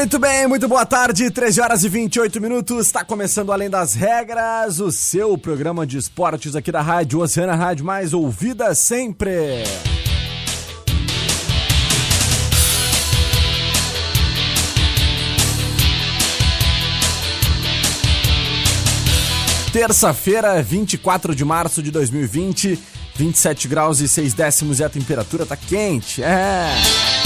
Muito bem, muito boa tarde, 13 horas e 28 minutos. Está começando Além das Regras, o seu programa de esportes aqui da Rádio Oceana Rádio mais ouvida sempre. Terça-feira, 24 de março de 2020, 27 graus e 6 décimos e a temperatura tá quente. É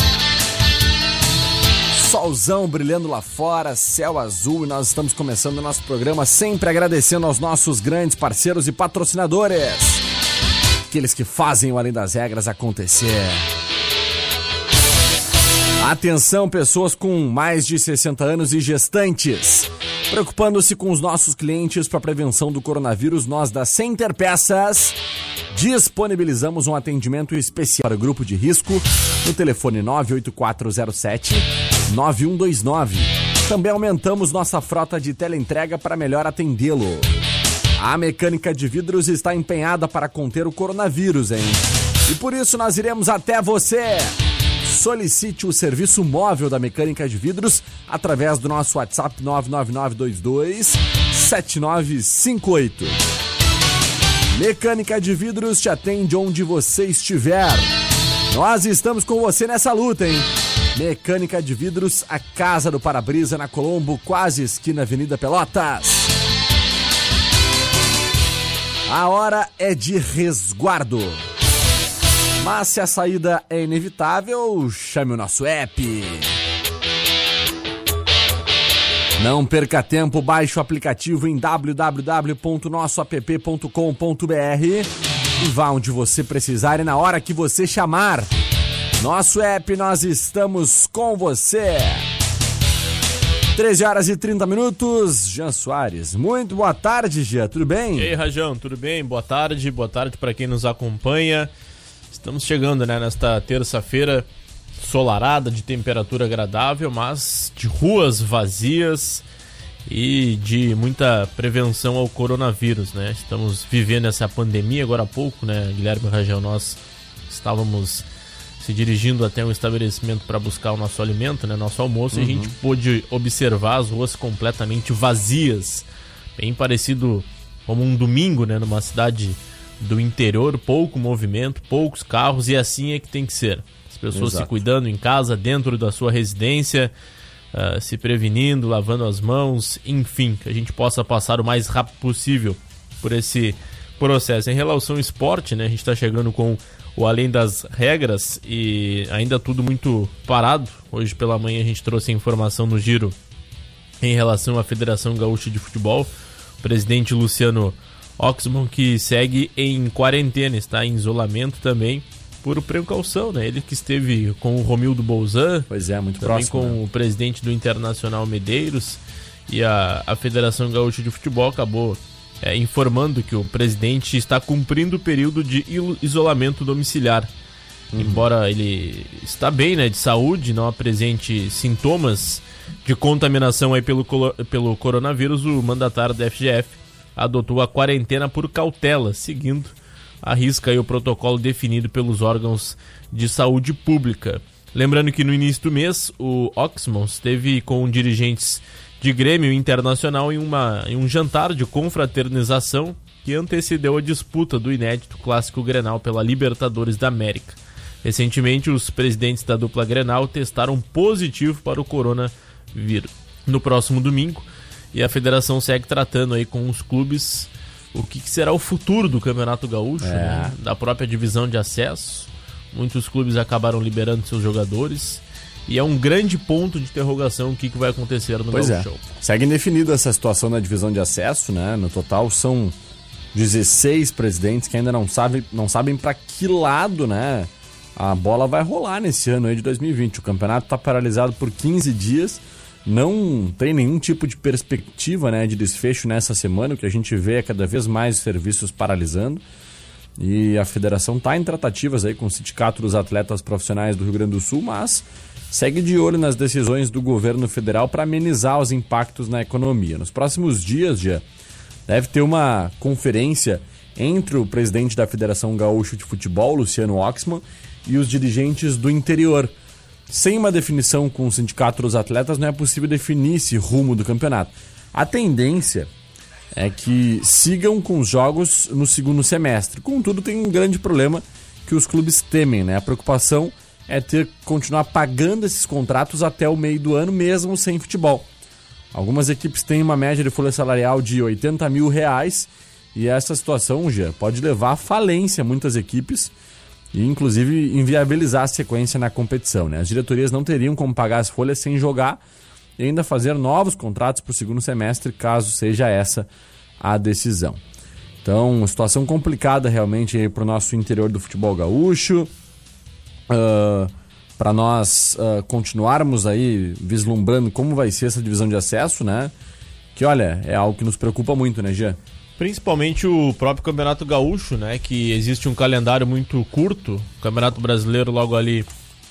solzão brilhando lá fora, céu azul e nós estamos começando o nosso programa sempre agradecendo aos nossos grandes parceiros e patrocinadores. Aqueles que fazem o Além das Regras acontecer. Atenção, pessoas com mais de 60 anos e gestantes. Preocupando-se com os nossos clientes para a prevenção do coronavírus, nós da Center Peças disponibilizamos um atendimento especial para o grupo de risco no telefone 98407 9129. Também aumentamos nossa frota de teleentrega para melhor atendê-lo. A mecânica de vidros está empenhada para conter o coronavírus, hein? E por isso nós iremos até você. Solicite o serviço móvel da mecânica de vidros através do nosso WhatsApp 99922 7958. Mecânica de vidros te atende onde você estiver. Nós estamos com você nessa luta, hein? Mecânica de Vidros, a Casa do Para-Brisa na Colombo, quase esquina Avenida Pelotas. A hora é de resguardo. Mas se a saída é inevitável, chame o nosso app. Não perca tempo, baixe o aplicativo em www.nossoapp.com.br e vá onde você precisar e na hora que você chamar. Nosso app, nós estamos com você. 13 horas e 30 minutos, Jean Soares. Muito boa tarde, Jean, tudo bem? E aí, Rajão, tudo bem? Boa tarde, boa tarde para quem nos acompanha. Estamos chegando, né, nesta terça-feira solarada, de temperatura agradável, mas de ruas vazias e de muita prevenção ao coronavírus, né? Estamos vivendo essa pandemia agora há pouco, né, Guilherme Rajão? Nós estávamos se dirigindo até um estabelecimento para buscar o nosso alimento, né, nosso almoço, uhum. e a gente uhum. pôde observar as ruas completamente vazias, bem parecido como um domingo, né, numa cidade do interior, pouco movimento, poucos carros e assim é que tem que ser. As pessoas Exato. se cuidando em casa, dentro da sua residência, uh, se prevenindo, lavando as mãos, enfim, que a gente possa passar o mais rápido possível por esse processo. Em relação ao esporte, né, a gente está chegando com o Além das Regras e ainda tudo muito parado. Hoje pela manhã a gente trouxe a informação no giro em relação à Federação Gaúcha de Futebol. O presidente Luciano Oxman que segue em quarentena, está em isolamento também por precaução, né? Ele que esteve com o Romildo Bolzan, pois é, muito também próximo, com né? o presidente do Internacional Medeiros e a, a Federação Gaúcha de Futebol acabou é, informando que o presidente está cumprindo o período de isolamento domiciliar. Uhum. Embora ele está bem, né, de saúde, não apresente sintomas de contaminação aí pelo, pelo coronavírus, o mandatário da FGF adotou a quarentena por cautela, seguindo a risca aí o protocolo definido pelos órgãos de saúde pública. Lembrando que no início do mês, o Oxmon esteve com dirigentes de Grêmio Internacional em, uma, em um jantar de confraternização que antecedeu a disputa do inédito clássico Grenal pela Libertadores da América. Recentemente, os presidentes da dupla Grenal testaram positivo para o coronavírus. No próximo domingo, e a federação segue tratando aí com os clubes o que, será o futuro do Campeonato Gaúcho, é. né? da própria divisão de acesso. Muitos clubes acabaram liberando seus jogadores. E é um grande ponto de interrogação o que, que vai acontecer no pois. É. Segue indefinida essa situação na divisão de acesso, né? No total são 16 presidentes que ainda não sabem, não sabem para que lado, né? A bola vai rolar nesse ano aí de 2020. O campeonato está paralisado por 15 dias não tem nenhum tipo de perspectiva né, de desfecho nessa semana. O que a gente vê é cada vez mais serviços paralisando. E a federação está em tratativas aí com o Sindicato dos Atletas Profissionais do Rio Grande do Sul, mas segue de olho nas decisões do governo federal para amenizar os impactos na economia. Nos próximos dias, já deve ter uma conferência entre o presidente da Federação Gaúcho de Futebol, Luciano Oxman, e os dirigentes do interior sem uma definição com o sindicato dos atletas, não é possível definir esse rumo do campeonato. A tendência é que sigam com os jogos no segundo semestre. Contudo, tem um grande problema que os clubes temem, né? A preocupação é ter continuar pagando esses contratos até o meio do ano, mesmo sem futebol. Algumas equipes têm uma média de folha salarial de 80 mil reais e essa situação já pode levar à falência muitas equipes e inclusive inviabilizar a sequência na competição. Né? As diretorias não teriam como pagar as folhas sem jogar e ainda fazer novos contratos para o segundo semestre, caso seja essa a decisão. Então, situação complicada realmente para o nosso interior do futebol gaúcho. Uh, para nós uh, continuarmos aí vislumbrando como vai ser essa divisão de acesso, né? Que olha, é algo que nos preocupa muito, né, Jean? Principalmente o próprio Campeonato Gaúcho, né? Que existe um calendário muito curto. O Campeonato Brasileiro logo ali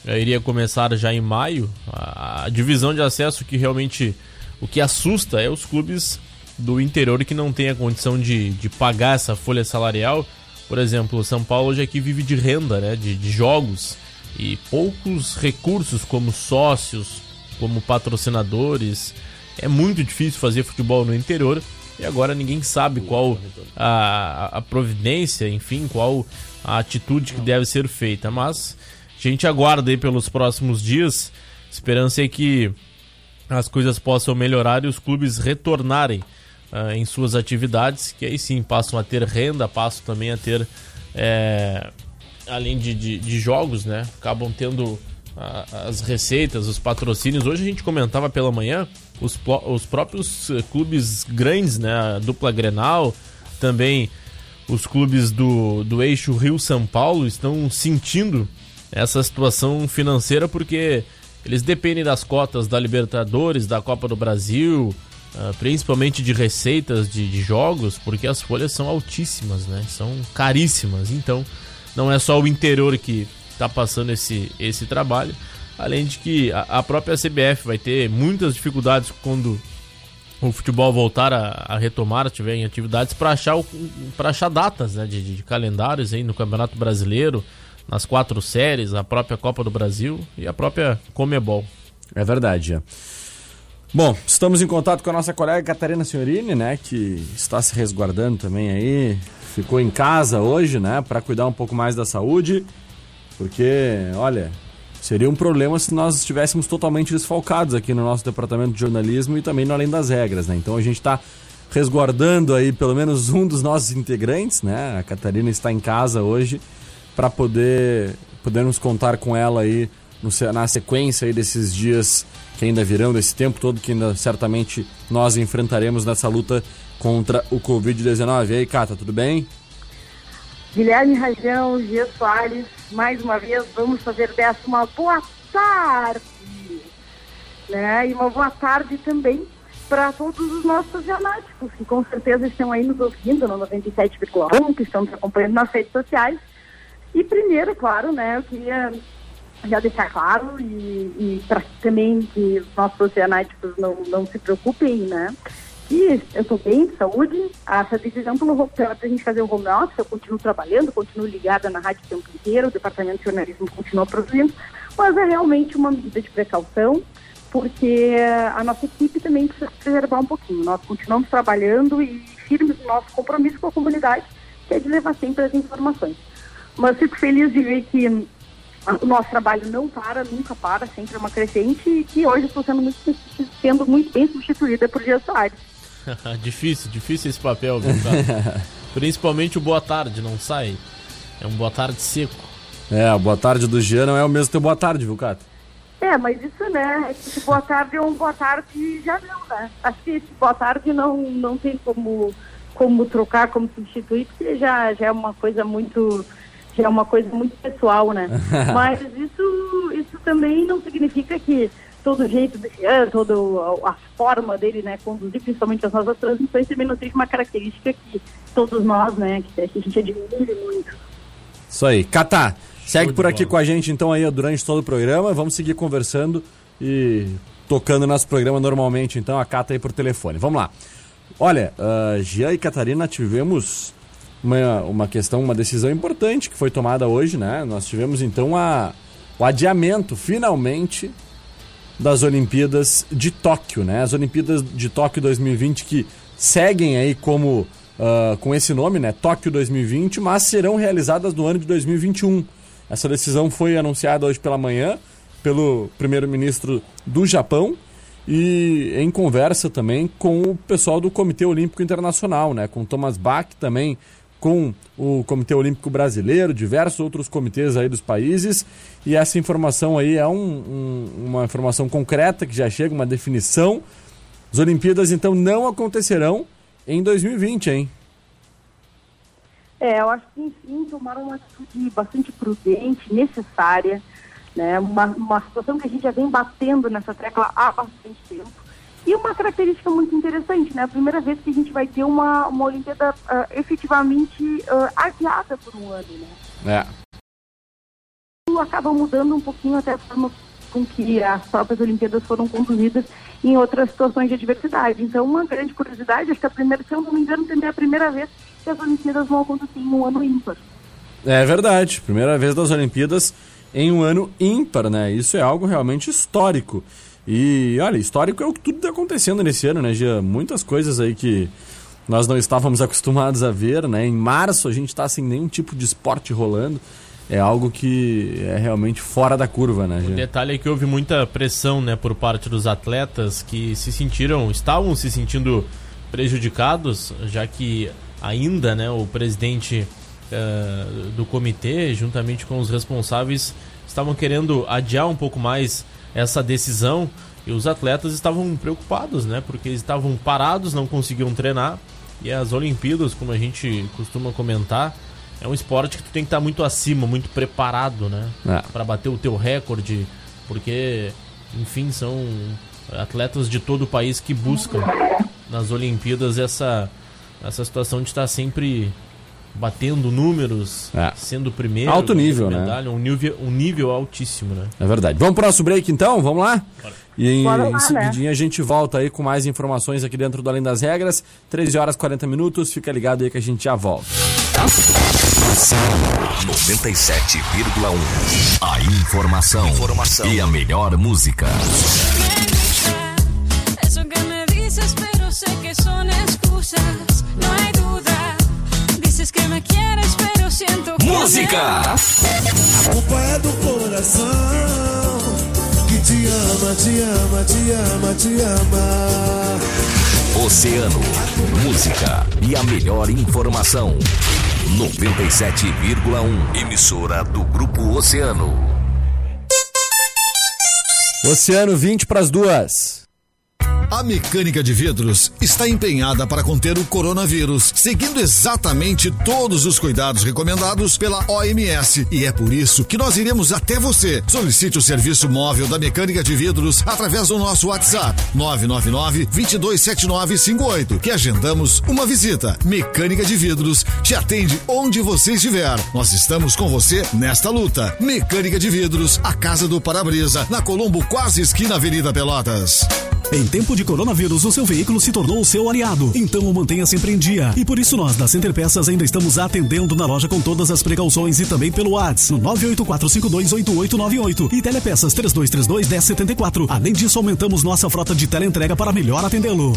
é, iria começar já em maio. A, divisão de acesso que realmente o que assusta é os clubes do interior que não têm a condição de, de pagar essa folha salarial. Por exemplo, o São Paulo hoje aqui vive de renda, né? De, de jogos e poucos recursos como sócios, como patrocinadores. É muito difícil fazer futebol no interior e agora ninguém sabe qual a, a providência, enfim, qual a atitude que deve ser feita. Mas a gente aguarda aí pelos próximos dias. Esperança é que as coisas possam melhorar e os clubes retornarem uh, em suas atividades, que aí sim passam a ter renda, passam também a ter, é, além de, de, de, jogos, né? Acabam tendo as receitas, os patrocínios. Hoje a gente comentava pela manhã os, os próprios eh, clubes grandes, né? A dupla Grenal, também os clubes do, do eixo Rio-São Paulo estão sentindo essa situação financeira porque eles dependem das cotas da Libertadores, da Copa do Brasil, uh, principalmente de receitas de, de, jogos, porque as folhas são altíssimas, né? São caríssimas. Então, não é só o interior que está passando esse, esse trabalho. Além de que a, própria CBF vai ter muitas dificuldades quando o futebol voltar a, a retomar, tiver em atividades, para achar, achar datas né, de, de, calendários aí no Campeonato Brasileiro, nas quatro séries, a própria Copa do Brasil e a própria Comebol. É verdade. É. Bom, estamos em contato com a nossa colega Catarina Senhorini, né, que está se resguardando também aí, ficou em casa hoje, né, para cuidar um pouco mais da saúde. Porque, olha, seria um problema se nós estivéssemos totalmente desfalcados aqui no nosso departamento de jornalismo e também no Além das Regras, né? Então a gente está resguardando aí pelo menos um dos nossos integrantes, né? A Catarina está em casa hoje para poder podermos contar com ela aí na sequência desses dias que ainda virão, desse tempo todo que ainda certamente nós enfrentaremos nessa luta contra o Covid-19. E aí, Cata, tudo bem? Guilherme Rajão, Gia Soares, mais uma vez vamos fazer dessa uma boa tarde. Né? E uma boa tarde também para todos os nossos fanáticos, que com certeza estão aí nos ouvindo no 97,1, que estão nos acompanhando nas redes sociais. E primeiro, claro, né, eu queria já deixar claro e, e para também que os nossos oceanáticos não, não se preocupem, né? Que eu estou bem, de saúde. Essa decisão pelo para a gente fazer o home office, eu continuo trabalhando, continuo ligada na rádio o tempo inteiro, o departamento de jornalismo continua produzindo, mas é realmente uma medida de precaução, porque a nossa equipe também precisa se preservar um pouquinho. Nós continuamos trabalhando e firmes no nosso compromisso com a comunidade, que é de levar sempre as informações. Mas fico feliz de ver que o nosso trabalho não para, nunca para, sempre é uma crescente e que hoje estou sendo muito, sendo muito bem substituída por Gia Soares. difícil, difícil esse papel, viu, cara? Principalmente o boa tarde, não sai. É um boa tarde seco. É, a boa tarde do Jean não é o mesmo teu boa tarde, viu, Cato? É, mas isso, né? Esse boa tarde é um boa tarde já não, né? Acho que esse boa tarde não, não tem como, como trocar, como substituir, porque já, já é uma coisa muito que é uma coisa muito pessoal, né? Mas isso, isso também não significa que todo jeito do Jean, toda a forma dele, né, conduzir principalmente as nossas transmissões também não seja uma característica que todos nós, né, que a gente admira muito. Isso aí. Catá, segue por aqui com a gente então aí durante todo o programa, vamos seguir conversando e tocando nosso programa normalmente, então a Cata aí por telefone. Vamos lá. Olha, uh, Jean e Catarina tivemos uma, uma questão, uma decisão importante que foi tomada hoje, né? Nós tivemos então a, o adiamento, finalmente, das Olimpíadas de Tóquio, né? As Olimpíadas de Tóquio 2020 que seguem aí como uh, com esse nome, né? Tóquio 2020, mas serão realizadas no ano de 2021. Essa decisão foi anunciada hoje pela manhã pelo primeiro-ministro do Japão e em conversa também com o pessoal do Comitê Olímpico Internacional, né? Com Thomas Bach também com o Comitê Olímpico Brasileiro, diversos outros comitês aí dos países, e essa informação aí é um, um, uma informação concreta que já chega, uma definição. As Olimpíadas então não acontecerão em 2020, hein? É, eu acho que enfim tomaram uma atitude bastante prudente, necessária, né? Uma, uma situação que a gente já vem batendo nessa tecla há bastante tempo e uma característica muito interessante, né? A primeira vez que a gente vai ter uma, uma Olimpíada uh, efetivamente uh, adiada por um ano, né? É. Acaba mudando um pouquinho até a forma com que as próprias Olimpíadas foram conduzidas em outras situações de adversidade. Então, uma grande curiosidade, acho que a primeira, se eu não me engano, também é a primeira vez que as Olimpíadas vão acontecer em um ano ímpar. É verdade, primeira vez das Olimpíadas em um ano ímpar, né? Isso é algo realmente histórico. E olha, histórico é o que tudo está acontecendo nesse ano, né, Gia? Muitas coisas aí que nós não estávamos acostumados a ver, né? Em março a gente está sem nenhum tipo de esporte rolando. É algo que é realmente fora da curva, né, Gia? O detalhe é que houve muita pressão, né, por parte dos atletas que se sentiram, estavam se sentindo prejudicados, já que ainda, né, o presidente uh, do comitê, juntamente com os responsáveis, estavam querendo adiar um pouco mais essa decisão e os atletas estavam preocupados, né? Porque eles estavam parados, não conseguiam treinar. E as Olimpíadas, como a gente costuma comentar, é um esporte que tu tem que estar muito acima, muito preparado, né? É. Para bater o teu recorde, porque, enfim, são atletas de todo o país que buscam nas Olimpíadas essa essa situação de estar sempre batendo números, é. sendo o primeiro. Alto nível, né? medalha, né? Um nível, um nível altíssimo, né? É verdade. Vamos para o nosso break então? Vamos lá? Bora. E em, lá, em seguidinha né? a gente volta aí com mais informações aqui dentro do Além das Regras. 13 horas e 40 minutos. Fica ligado aí que a gente já volta. 97,1 A informação, informação e a melhor música. Eso que me dices, pero sé que son excusas. Música! A culpa é do coração que te ama, te ama, te ama, te ama. Oceano, música e a melhor informação. 97,1 emissora do Grupo Oceano. Oceano 20 para as duas. A mecânica de vidros está empenhada para conter o coronavírus, seguindo exatamente todos os cuidados recomendados pela OMS. E é por isso que nós iremos até você. Solicite o serviço móvel da mecânica de vidros através do nosso WhatsApp 999 227958, que agendamos uma visita. Mecânica de vidros te atende onde você estiver. Nós estamos com você nesta luta. Mecânica de vidros, a casa do para-brisa, na Colombo, quase esquina Avenida Pelotas. Em tempo de coronavírus, o seu veículo se tornou o seu aliado. Então o mantenha sempre em dia. E por isso nós, da Center Peças, ainda estamos atendendo na loja com todas as precauções e também pelo WhatsApp no 984528898 e Telepeças 3232-1074. Além disso, aumentamos nossa frota de teleentrega para melhor atendê-lo.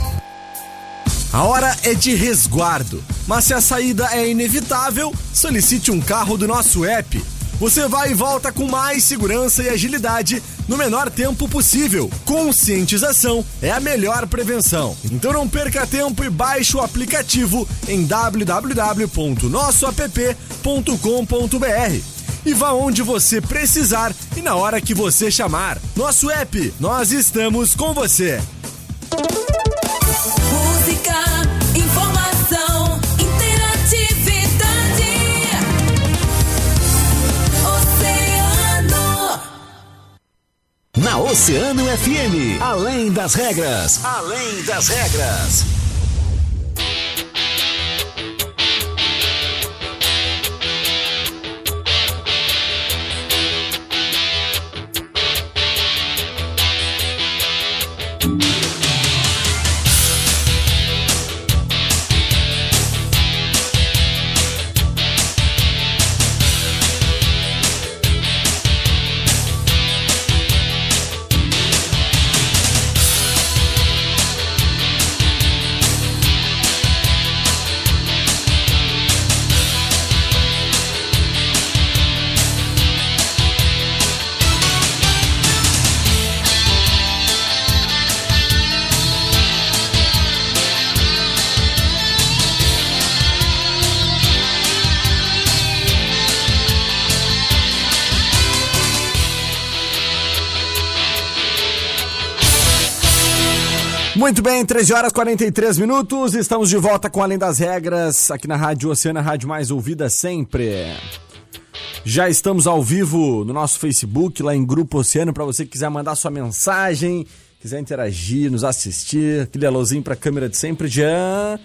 A hora é de resguardo, mas se a saída é inevitável, solicite um carro do nosso app. Você vai e volta com mais segurança e agilidade no menor tempo possível. Conscientização é a melhor prevenção. Então não perca tempo e baixe o aplicativo em www.nossoapp.com.br e vá onde você precisar e na hora que você chamar. Nosso app, nós estamos com você. Música, informação, Oceano FM, além das regras, além das regras. Muito bem, 13 horas 43 minutos. Estamos de volta com Além das Regras, aqui na Rádio Oceana, a rádio mais ouvida sempre. Já estamos ao vivo no nosso Facebook, lá em Grupo Oceano, para você que quiser mandar sua mensagem, quiser interagir, nos assistir. Aquele alôzinho pra câmera de sempre. Jean.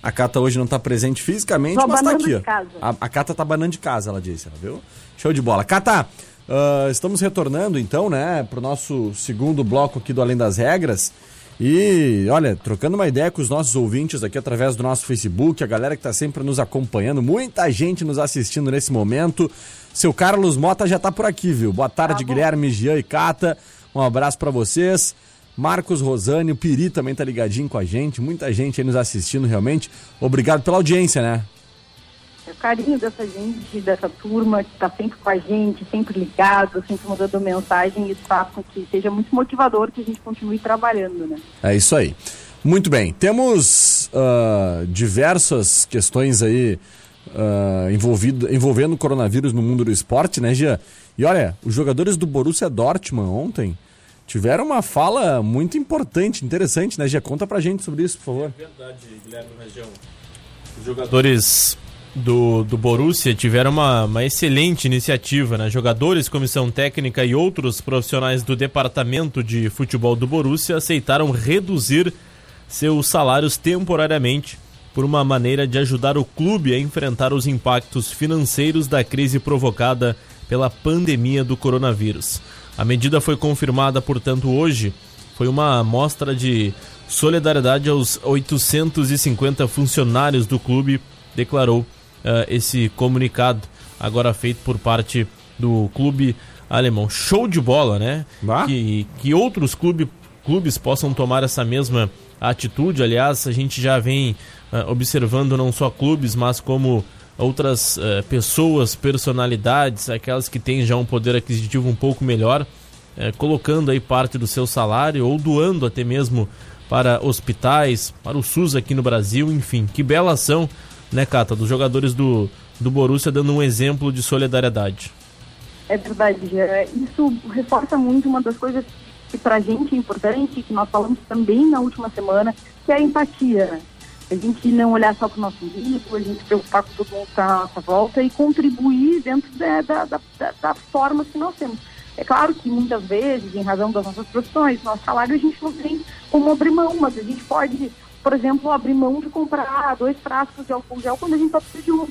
A Cata hoje não tá presente fisicamente, Tô mas tá abanando aqui. de ó. casa. A, a Cata tá banando de casa, ela disse, ela viu? Show de bola. Cata, ah, estamos retornando então, né, pro nosso segundo bloco aqui do Além das Regras. E, olha, trocando uma ideia com os nossos ouvintes aqui através do nosso Facebook, a galera que tá sempre nos acompanhando, muita gente nos assistindo nesse momento. Seu Carlos Mota já tá por aqui, viu? Boa tarde, Guilherme, Jean e Cata. Um abraço pra vocês. Marcos Rosane, o Piri também tá ligadinho com a gente. Muita gente aí nos assistindo, realmente. Obrigado pela audiência, né? É o carinho dessa gente, dessa turma que está sempre com a gente, sempre ligado, sempre mandando mensagem, isso faz com que seja muito motivador que a gente continue trabalhando, né? É isso aí. Muito bem. Temos ah, diversas questões aí ah, envolvido, envolvendo o coronavírus no mundo do esporte, né, Gia? E olha, os jogadores do Borussia Dortmund ontem tiveram uma fala muito importante, interessante, né, Gia? Conta pra gente sobre isso, por favor. Verdade, Guilherme Região. Os jogadores do, do Borussia tiveram uma, uma excelente iniciativa, né? Jogadores, comissão técnica e outros profissionais do departamento de futebol do Borussia aceitaram reduzir seus salários temporariamente por uma maneira de ajudar o clube a enfrentar os impactos financeiros da crise provocada pela pandemia do coronavírus. A medida foi confirmada, portanto, hoje. Foi uma amostra de solidariedade aos 850 funcionários do clube, declarou esse comunicado, agora feito por parte do clube alemão. Show de bola, né? Bah. Que, que outros clube, clubes possam tomar essa mesma atitude. Aliás, a gente já vem eh, observando não só clubes, mas como outras eh, pessoas, personalidades, aquelas que têm já um poder aquisitivo um pouco melhor, eh, colocando aí parte do seu salário ou doando até mesmo para hospitais, para o SUS aqui no Brasil, enfim, que bela ação, né, Cata, dos jogadores do, do Borussia dando um exemplo de solidariedade. É verdade, Gê. isso reforça muito uma das coisas que para a gente é importante, que nós falamos também na última semana, que é a empatia. Né? A gente não olhar só para o nosso umbigo, a gente preocupar com todo mundo que está à nossa volta e contribuir dentro da, da, da, da forma que nós temos. É claro que muitas vezes, em razão das nossas profissões, nosso salário, a gente não tem como abrir mão, mas a gente pode, por exemplo, abrir mão de comprar dois frascos de álcool gel quando a gente só precisa de um.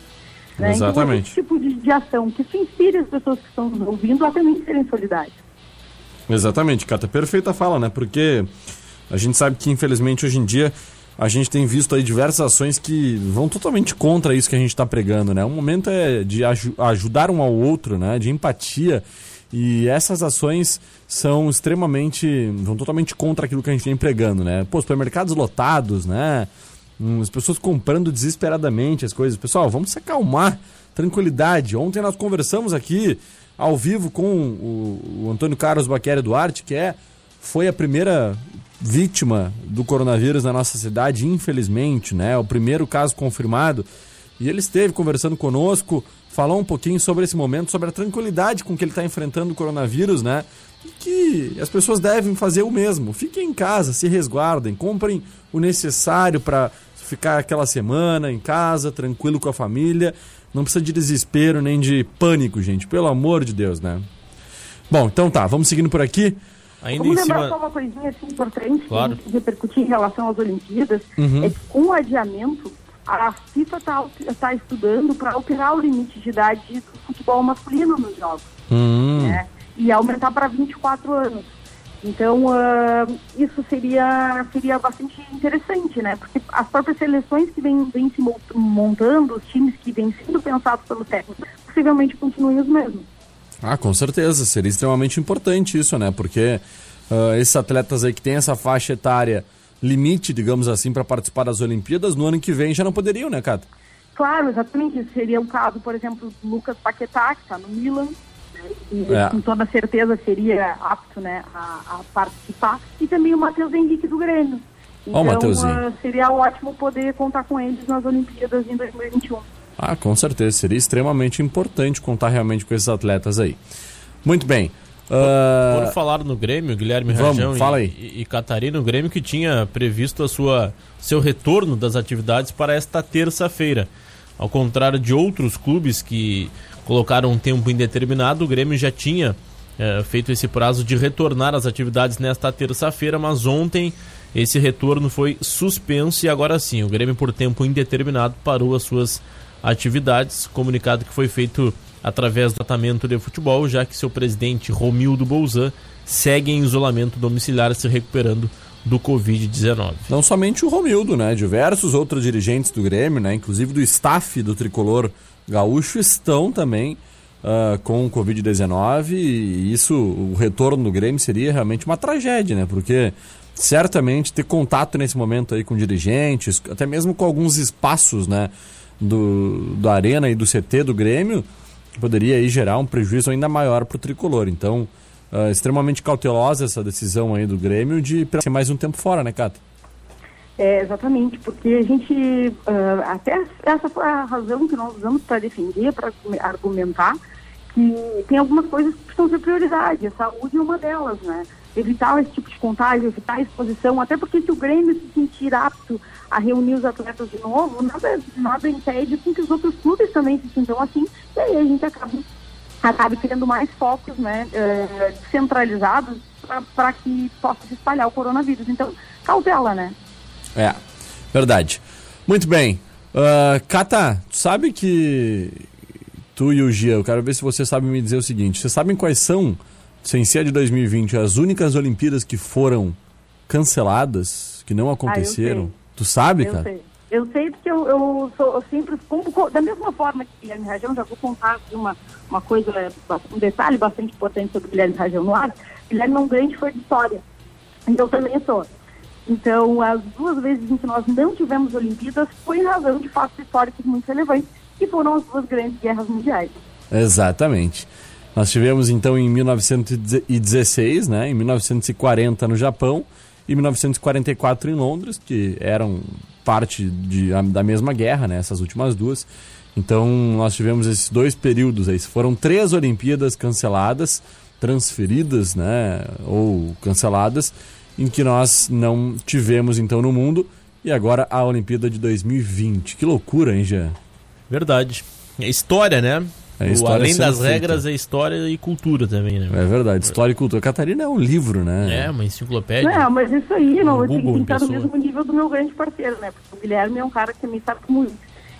Né? Exatamente. Então, esse tipo de, de ação que se inspire as pessoas que estão nos ouvindo a também serem solidárias. Exatamente, Cata. Perfeita fala, né? Porque a gente sabe que, infelizmente, hoje em dia a gente tem visto aí diversas ações que vão totalmente contra isso que a gente está pregando, né? O momento é de aj ajudar um ao outro, né? De empatia. E essas ações são extremamente. vão totalmente contra aquilo que a gente vem pregando, né? Pô, supermercados lotados, né? Hum, as pessoas comprando desesperadamente as coisas. Pessoal, vamos se acalmar, tranquilidade. Ontem nós conversamos aqui ao vivo com o, o Antônio Carlos Baqueri Duarte, que é, foi a primeira vítima do coronavírus na nossa cidade, infelizmente, né? O primeiro caso confirmado. E ele esteve conversando conosco, falou um pouquinho sobre esse momento, sobre a tranquilidade com que ele está enfrentando o coronavírus, né? E que as pessoas devem fazer o mesmo. Fiquem em casa, se resguardem, comprem o necessário para ficar aquela semana em casa, tranquilo com a família. Não precisa de desespero nem de pânico, gente. Pelo amor de Deus, né? Bom, então tá, vamos seguindo por aqui. Ainda Vamos lembrar cima... só uma coisinha assim importante claro. que repercutir em relação às Olimpíadas, uhum. é que com o adiamento, a FIFA está tá estudando para alterar o limite de idade do futebol masculino nos jogos. Uhum. Né? E aumentar para 24 anos. Então, uh, isso seria, seria bastante interessante, né? Porque as próprias seleções que vêm, vêm se montando, os times que vêm sendo pensados pelo técnico, possivelmente continuem os mesmos. Ah, com certeza. Seria extremamente importante isso, né? Porque uh, esses atletas aí que têm essa faixa etária limite, digamos assim, para participar das Olimpíadas, no ano que vem já não poderiam, né, Cata? Claro, exatamente. Isso seria o caso, por exemplo, do Lucas Paquetá, que está no Milan, e é. com toda certeza seria apto né, a, a, participar, e também o Matheus Henrique do Grêmio. Então oh, uh, seria ótimo poder contar com eles nas Olimpíadas em 2021. Ah, com certeza, seria extremamente importante contar realmente com esses atletas aí. Muito bem. Uh... Por, falar no Grêmio, Guilherme Vamos, Rajão fala aí. E, e Catarina, o Grêmio que tinha previsto a sua, seu retorno das atividades para esta terça-feira. Ao contrário de outros clubes que colocaram um tempo indeterminado, o Grêmio já tinha é, feito esse prazo de retornar às atividades nesta terça-feira, mas ontem esse retorno foi suspenso e agora sim, o Grêmio por tempo indeterminado parou as suas atividades, comunicado que foi feito através do tratamento de futebol, já que seu presidente Romildo Bolzan segue em isolamento domiciliar se recuperando do Covid-19. Não somente o Romildo, né? Diversos outros dirigentes do Grêmio, né? Inclusive do staff do tricolor gaúcho estão também uh, com o Covid-19 e isso, o retorno do Grêmio seria realmente uma tragédia, né? Porque certamente ter contato nesse momento aí com dirigentes, até mesmo com alguns espaços, né? Do, da arena e do CT do Grêmio, poderia aí gerar um prejuízo ainda maior para o tricolor. Então, uh, extremamente cautelosa essa decisão aí do Grêmio de ser mais um tempo fora, né, Cata? É, exatamente, porque a gente, uh, até essa foi a razão que nós usamos para defender, para argumentar, que tem algumas coisas que precisam ser prioridade, a saúde é uma delas, né? Evitar esse tipo de contágio, evitar a exposição, até porque se o Grêmio se sentir apto a reunir os atletas de novo, nada, nada impede que os outros clubes também se sintam assim, e aí a gente acaba, acaba criando mais focos, né, uh, centralizados para que possa se espalhar o coronavírus. Então, cautela, né? É, verdade. Muito bem. Uh, Cata, tu sabe que tu e o Gia, eu quero ver se você sabe me dizer o seguinte: vocês sabem quais são, sem ser de 2020, as únicas Olimpíadas que foram canceladas, que não aconteceram? Ah, tu sabe, eu cara? Sei. Eu sei porque eu, eu, sou, eu sempre, como, da mesma forma que Guilherme Rajão, já vou contar uma, uma coisa, um detalhe bastante importante sobre Guilherme Rajão no ar. Guilherme é um grande foi de história. Então também sou. Então, as duas vezes em que nós não tivemos Olimpíadas foi em razão de fatos históricos muito relevantes, que foram as duas grandes guerras mundiais. Exatamente. Nós tivemos então em 1916, né, em 1940 no Japão e 1944 em Londres, que eram parte de, da mesma guerra, né, essas últimas duas. Então nós tivemos esses dois períodos aí. Foram três Olimpíadas canceladas transferidas, né, ou canceladas, em que nós não tivemos então no mundo e agora a Olimpíada de 2020. Que loucura, hein, Jean? Verdade. É história, né? É história Além das feita. regras, é história e cultura também, né? É verdade, história e cultura. Catarina é um livro, né? É, uma enciclopédia. Não, mas isso aí, não, eu tenho que estar no mesmo nível do meu grande parceiro, né? Porque o Guilherme é um cara que me sabe muito.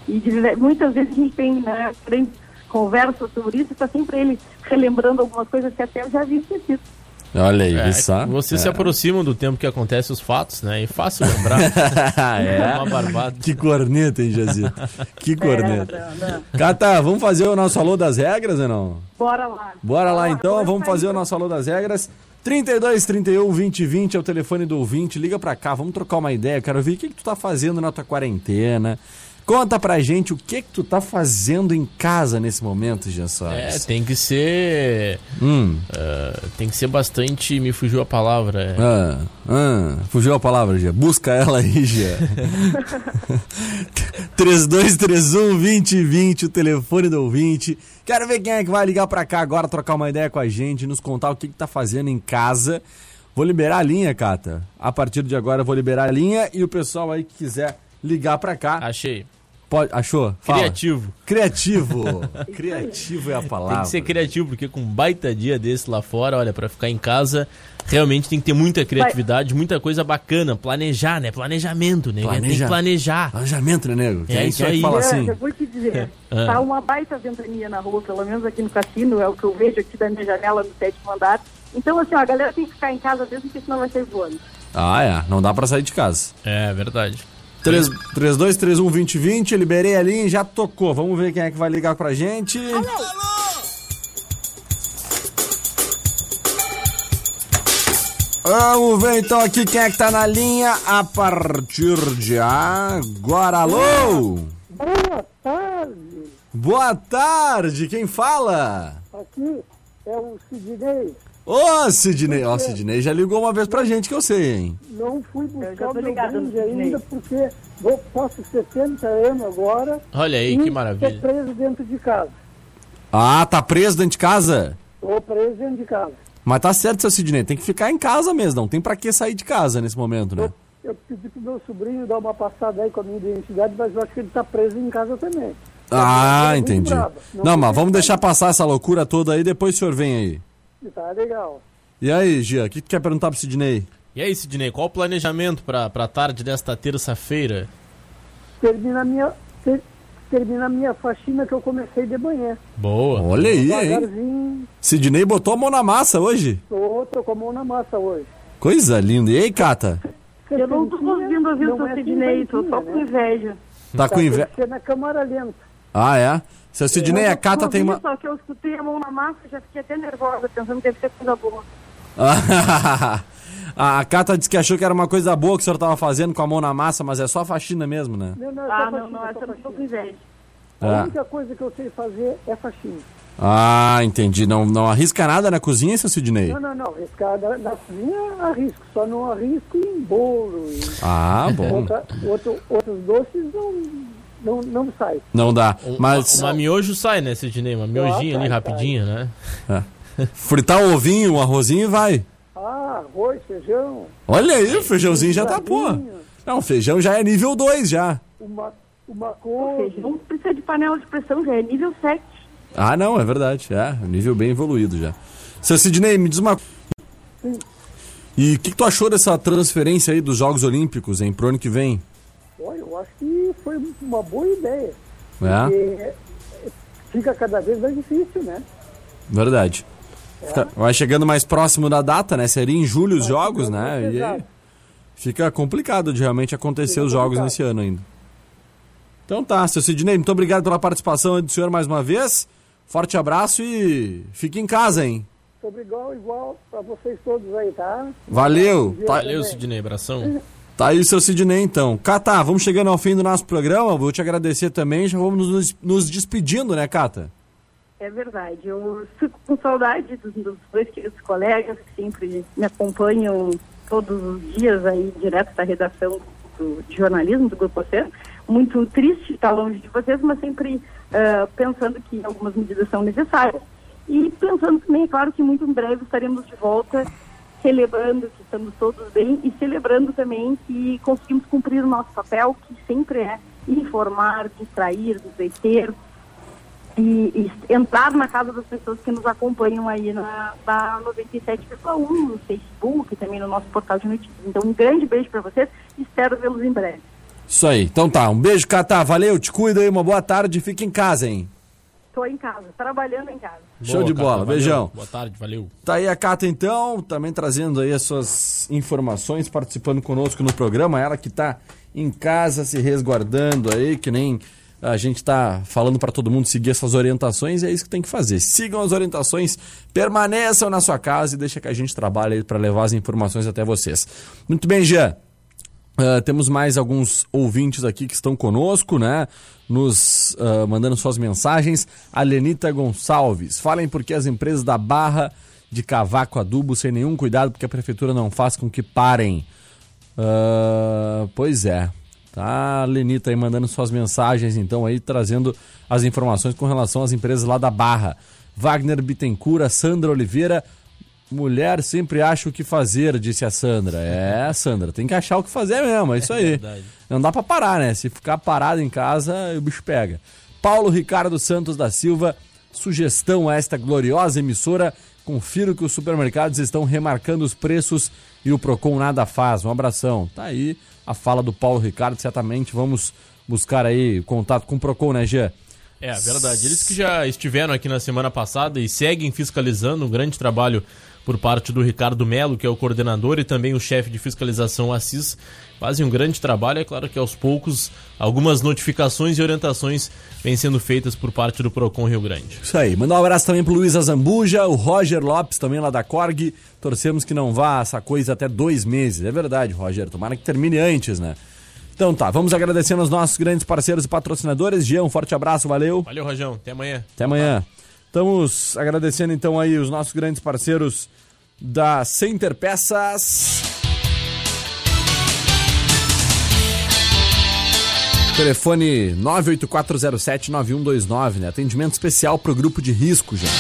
E de- muitas vezes a gente tem né, grandes conversas sobre isso, está sempre ele relembrando algumas coisas que até eu já havia esquecido. Olha aí, É, só? você se É. aproxima do tempo que acontecem os fatos, né? E fácil lembrar. é. Uma barbada. Que corneta, hein, Jazito? Que corneta. É, não, não. Cata, vamos fazer o nosso alô das regras ou não? Bora lá. Bora lá então, Agora vamos tá fazer o nosso alô das regras. 32 31 20 20 é o telefone do ouvinte. Liga pra cá, vamos trocar uma ideia. Quero ver o que, que tu tá fazendo na tua quarentena. Conta pra gente o que que tu tá fazendo em casa nesse momento, Jean É, Soares. tem que ser. Hum, ah, tem que ser bastante. Me fugiu a palavra. é. ah, ah, fugiu a palavra, Jean. Busca ela aí, Jean. 3231 2020, o telefone do ouvinte. Quero ver quem é que vai ligar pra cá agora, trocar uma ideia com a gente, nos contar o que, que tá fazendo em casa. Vou liberar a linha, Cata. A partir de agora eu vou liberar a linha e o pessoal aí que quiser ligar pra cá, Achei. Pode. Achou? Fala. Criativo. Criativo. Criativo é a palavra. Tem que ser criativo, porque com um baita dia desse lá fora, olha, pra ficar em casa, realmente tem que ter muita criatividade, muita coisa bacana. Planejar, né? Planejamento, né? Tem Planeja- que planejar. Planejamento, né, nego? É quem isso que aí. fala É, assim? eu vou te dizer, Ah. tá uma baita ventania na rua, pelo menos aqui no cassino, é o que eu vejo aqui da minha janela no sétimo andar. Então, assim, ó, a galera tem que ficar em casa mesmo, porque senão vai sair voando. Ah, é. Não dá pra sair de casa. É, verdade. 3231 2020, eu liberei a linha e já tocou. Vamos ver quem é que vai ligar pra gente. Vamos ver então aqui quem é que tá na linha a partir de agora. Alô? Boa tarde, Boa tarde, quem fala? aqui é o Sidney. Ô, Sidney. Ó, Sidney já ligou uma vez pra gente que eu sei, hein? Não fui Eu buscar o meu brinde Sidney. ainda porque vou, faço 70 anos agora. Olha aí, e que Tô maravilha. preso dentro de casa. Ah, tá preso dentro de casa? Tô preso dentro de casa. Mas tá certo, seu Sidney, tem que ficar em casa mesmo, não tem pra que sair de casa nesse momento, né? Eu pedi pro meu sobrinho dar uma passada aí com a minha identidade, mas eu acho que ele tá preso em casa também. Ah, é entendi. Não, Não mas vamos deixar passar essa loucura toda aí, depois o senhor vem aí. Tá legal. E aí, Gia, o que tu quer perguntar pro Sidney? E aí, Sidney, qual o planejamento pra, pra tarde desta terça-feira? Termina a minha, ter, termina a minha faxina que eu comecei de manhã. Boa. Olha aí, hein? Sidney botou a mão na massa hoje. tô, tô com a mão na massa hoje. Coisa linda. E aí, Cata? Eu não tô conseguindo ouvir o Não seu é Sidney, tô cinquentinha, só com né? inveja. Tá com Tem inveja. na câmara lenta. Ah, é? Seu Sidney, a Cata tem uma. Só que eu escutei a mão na massa e já fiquei até nervosa, pensando que deve ser coisa boa. a Cata disse que achou que era uma coisa boa que o senhor tava fazendo com a mão na massa, mas é só faxina mesmo, né? Não, não, é Ah, não, faxina, não, só essa eu não com inveja. A É. única coisa que eu sei fazer é faxina. Ah, entendi. Não, não arrisca nada na cozinha, seu Sidney? Não, não, não. Arriscar na, na cozinha, arrisco. Só não arrisco em bolo. Ah, bom. outra, outro, outros doces não, não, não sai. Não dá. Um- Mas Uma, uma miojo sai, né, Sidney? Uma miojinha ali sai, rapidinho, né? fritar o ovinho, um arrozinho vai. Ah, arroz, feijão. Olha aí, o feijãozinho já tá, pô. Não, o feijão já é nível 2 já. Uma, uma O couve. feijão precisa de panela de pressão, já é nível 7. Ah, não, é verdade. É, nível bem evoluído já. Seu Sidney, me diz uma E o que, que tu achou dessa transferência aí dos Jogos Olímpicos, hein, pro ano que vem? Olha, eu acho que foi uma boa ideia. É, fica cada vez mais difícil, né? verdade. Fica- vai chegando mais próximo da data, né? Seria em julho os Jogos, ficando né? E aí fica complicado de realmente acontecer Fica os Jogos complicado. nesse ano ainda. Então tá, seu Sidney, muito obrigado pela participação aí do senhor mais uma vez. Forte abraço e fique em casa, hein? Sobre igual, igual pra vocês todos aí, tá? Valeu! Tá, Valeu, Sidney, abração. Tá aí seu Sidney, então. Cata, vamos chegando ao fim do nosso programa. Vou te agradecer também. Já vamos nos, nos despedindo, né, Cata? É verdade. Eu fico com saudade dos, dois queridos colegas que sempre me acompanham todos os dias aí, direto da redação do, de jornalismo do Grupo C. Muito triste estar longe de vocês, mas sempre ah, pensando que algumas medidas são necessárias. E pensando também, é claro que muito em breve estaremos de volta, celebrando que estamos todos bem e celebrando também que conseguimos cumprir o nosso papel, que sempre é informar, distrair, divertir e, e entrar na casa das pessoas que nos acompanham aí na, na 97,1, no Facebook, também no nosso portal de notícias. Então, um grande beijo para vocês e espero vê-los em breve. Isso aí. Então tá, um beijo, Catá. Valeu, te cuida aí, uma boa tarde. Fica em casa, hein? Tô em casa, trabalhando em casa. Show Boa, de bola, Cata, beijão. Boa tarde, valeu. Tá aí a Cata então, também trazendo aí as suas informações, participando conosco no programa. Ela que tá em casa se resguardando aí, que nem a gente tá falando para todo mundo seguir essas orientações, e é isso que tem que fazer. Sigam as orientações, permaneçam na sua casa e deixa que a gente trabalhe aí para levar as informações até vocês. Muito bem, Jean. Uh, temos mais alguns ouvintes aqui que estão conosco, né? Nos uh, mandando suas mensagens. A Lenita Gonçalves. Falem porque as empresas da Barra de Cavaco Adubo sem nenhum cuidado, porque a prefeitura não faz com que parem. Uh, pois é. Tá, Lenita aí mandando suas mensagens, então, aí trazendo as informações com relação às empresas lá da Barra. Wagner Bittencourt, Sandra Oliveira, Mulher sempre acha o que fazer, disse a Sandra. É, Sandra, tem que achar o que fazer mesmo, é isso aí. É Não dá para parar, né? Se ficar parado em casa, o bicho pega. Paulo Ricardo Santos da Silva, sugestão a esta gloriosa emissora. Confiro que os supermercados estão remarcando os preços e o Procon nada faz. Um abração. Tá aí a fala do Paulo Ricardo, certamente vamos buscar aí contato com o Procon, né, Gê? É, verdade. Eles que já estiveram aqui na semana passada e seguem fiscalizando um grande trabalho por parte do Ricardo Melo, que é o coordenador, e também o chefe de fiscalização Assis, fazem um grande trabalho. É claro que aos poucos algumas notificações e orientações vêm sendo feitas por parte do Procon Rio Grande. Isso aí. Mandar um abraço também pro Luiz Azambuja, o Roger Lopes também lá da Corg. Torcemos que não vá essa coisa até dois meses. É verdade, Roger. Tomara que termine antes, né? Então tá, vamos agradecendo aos nossos grandes parceiros e patrocinadores. Jean, um forte abraço, valeu. Valeu, Rajão. Até amanhã. Até amanhã. Estamos agradecendo então aí os nossos grandes parceiros da Center Peças. Telefone 984079129, né? Atendimento especial para o grupo de risco, gente.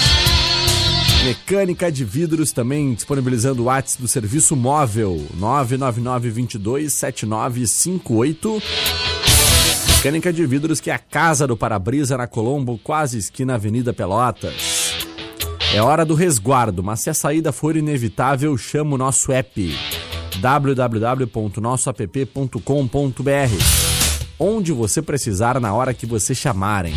Mecânica de vidros também disponibilizando o WhatsApp do serviço móvel 999227958. Mecânica de Vidros, que é a casa do para-brisa na Colombo, quase esquina Avenida Pelotas. É hora do resguardo, mas se a saída for inevitável, chama o nosso app www.nossoapp.com.br onde você precisar na hora que você chamarem.